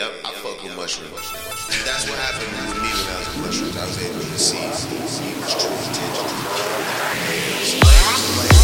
Yep, I fuck with mushrooms. That's what happened with me when I was with mushrooms. I was able to see people's true intentions.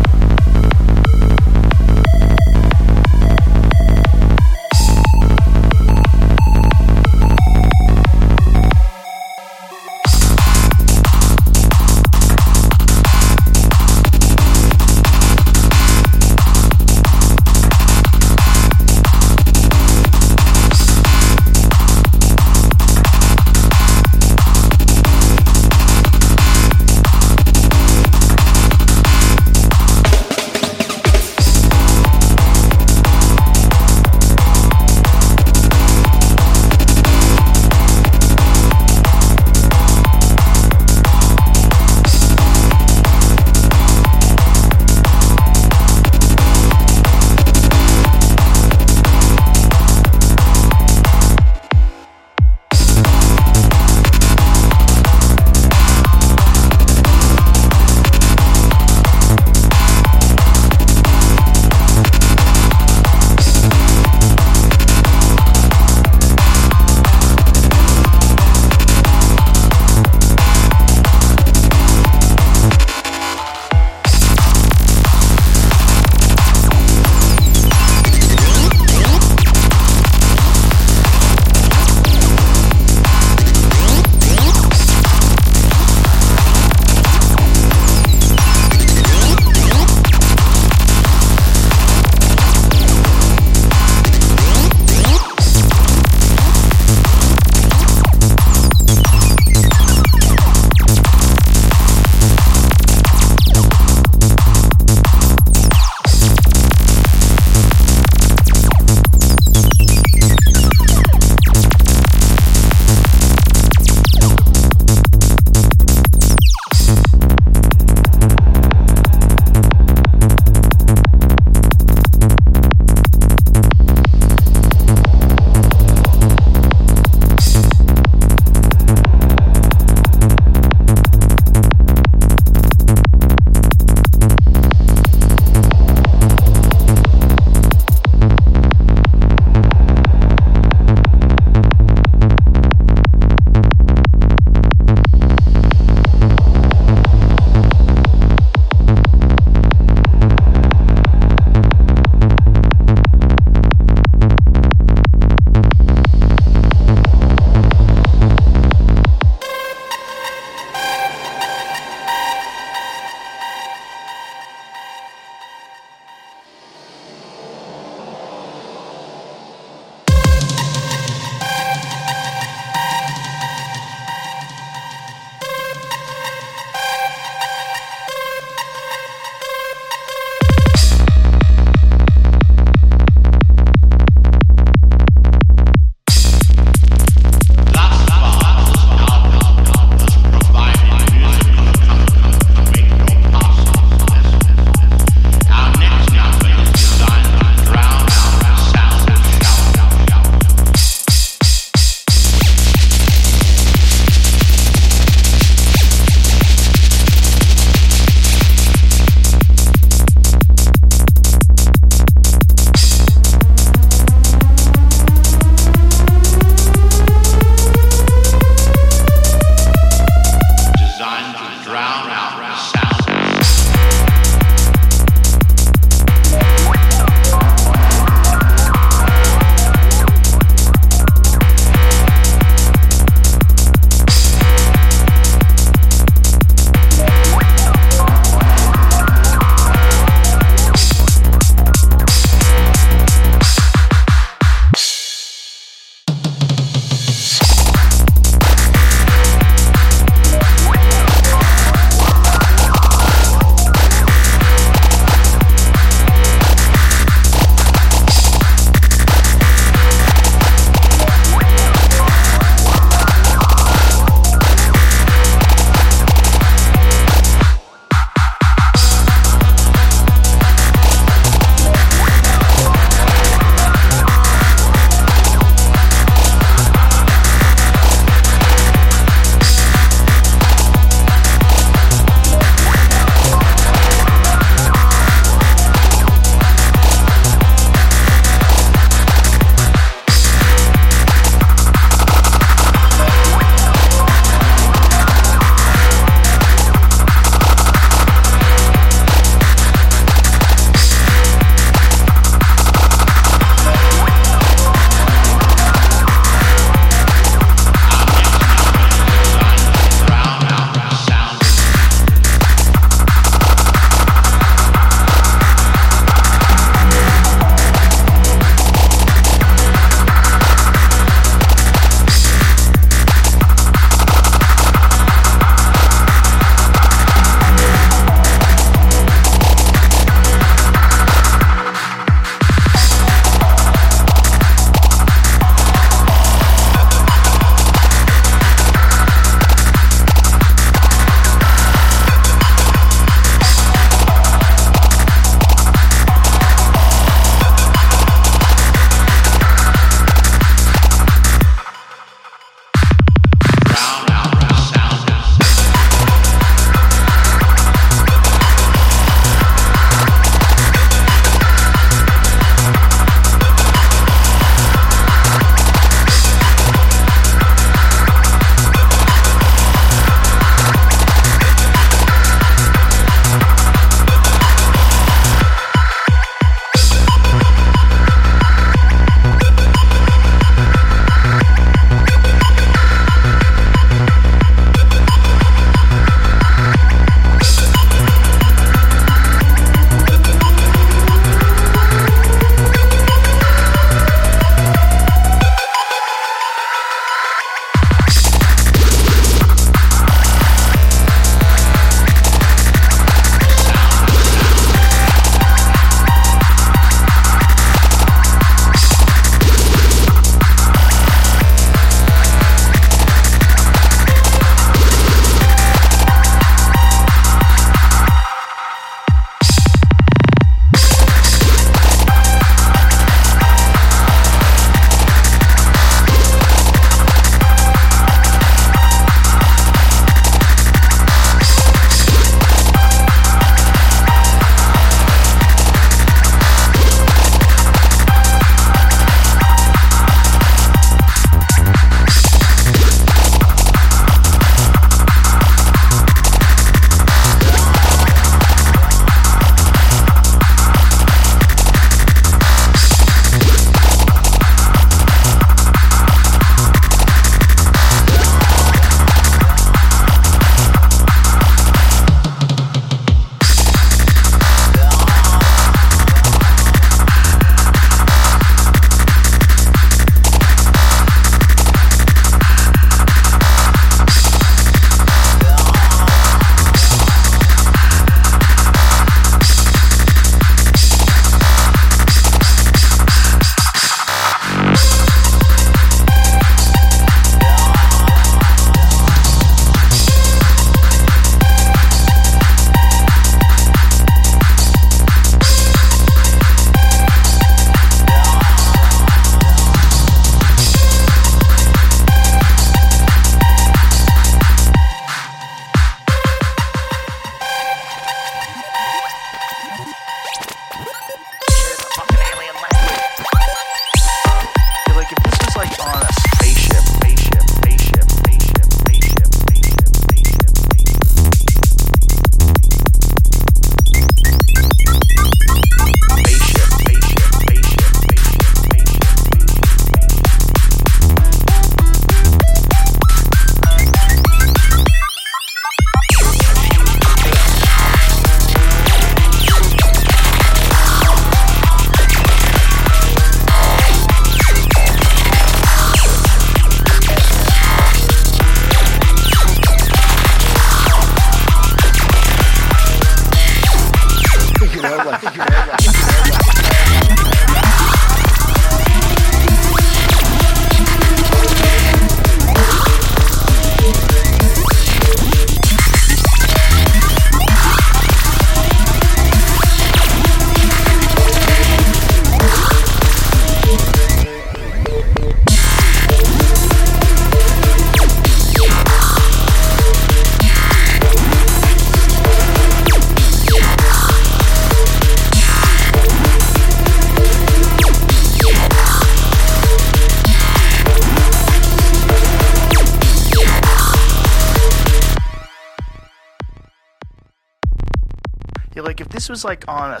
Like on a